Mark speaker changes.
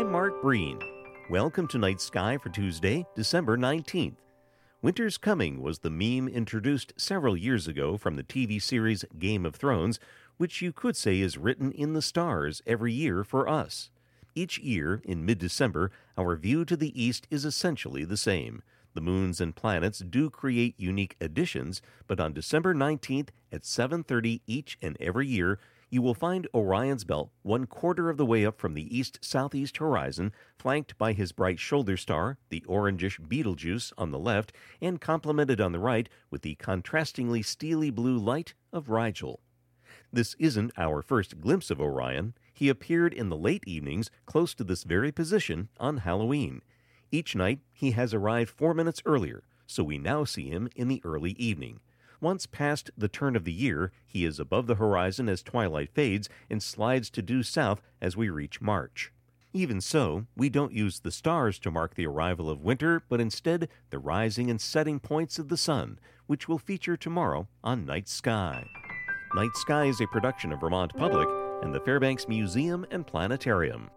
Speaker 1: I'm Mark Breen. Welcome to Night Sky for Tuesday, December 19th. Winter's Coming was the meme introduced several years ago from the TV series Game of Thrones, which you could say is written in the stars every year for us. Each year, in mid December, our view to the east is essentially the same. The moons and planets do create unique additions, but on December 19th at 7:30 each and every year, you will find Orion's belt one quarter of the way up from the east southeast horizon, flanked by his bright shoulder star, the orangish Betelgeuse, on the left, and complemented on the right with the contrastingly steely blue light of Rigel. This isn't our first glimpse of Orion. He appeared in the late evenings close to this very position on Halloween. Each night he has arrived four minutes earlier, so we now see him in the early evening. Once past the turn of the year, he is above the horizon as twilight fades and slides to due south as we reach March. Even so, we don't use the stars to mark the arrival of winter, but instead the rising and setting points of the sun, which will feature tomorrow on Night Sky. Night Sky is a production of Vermont Public and the Fairbanks Museum and Planetarium.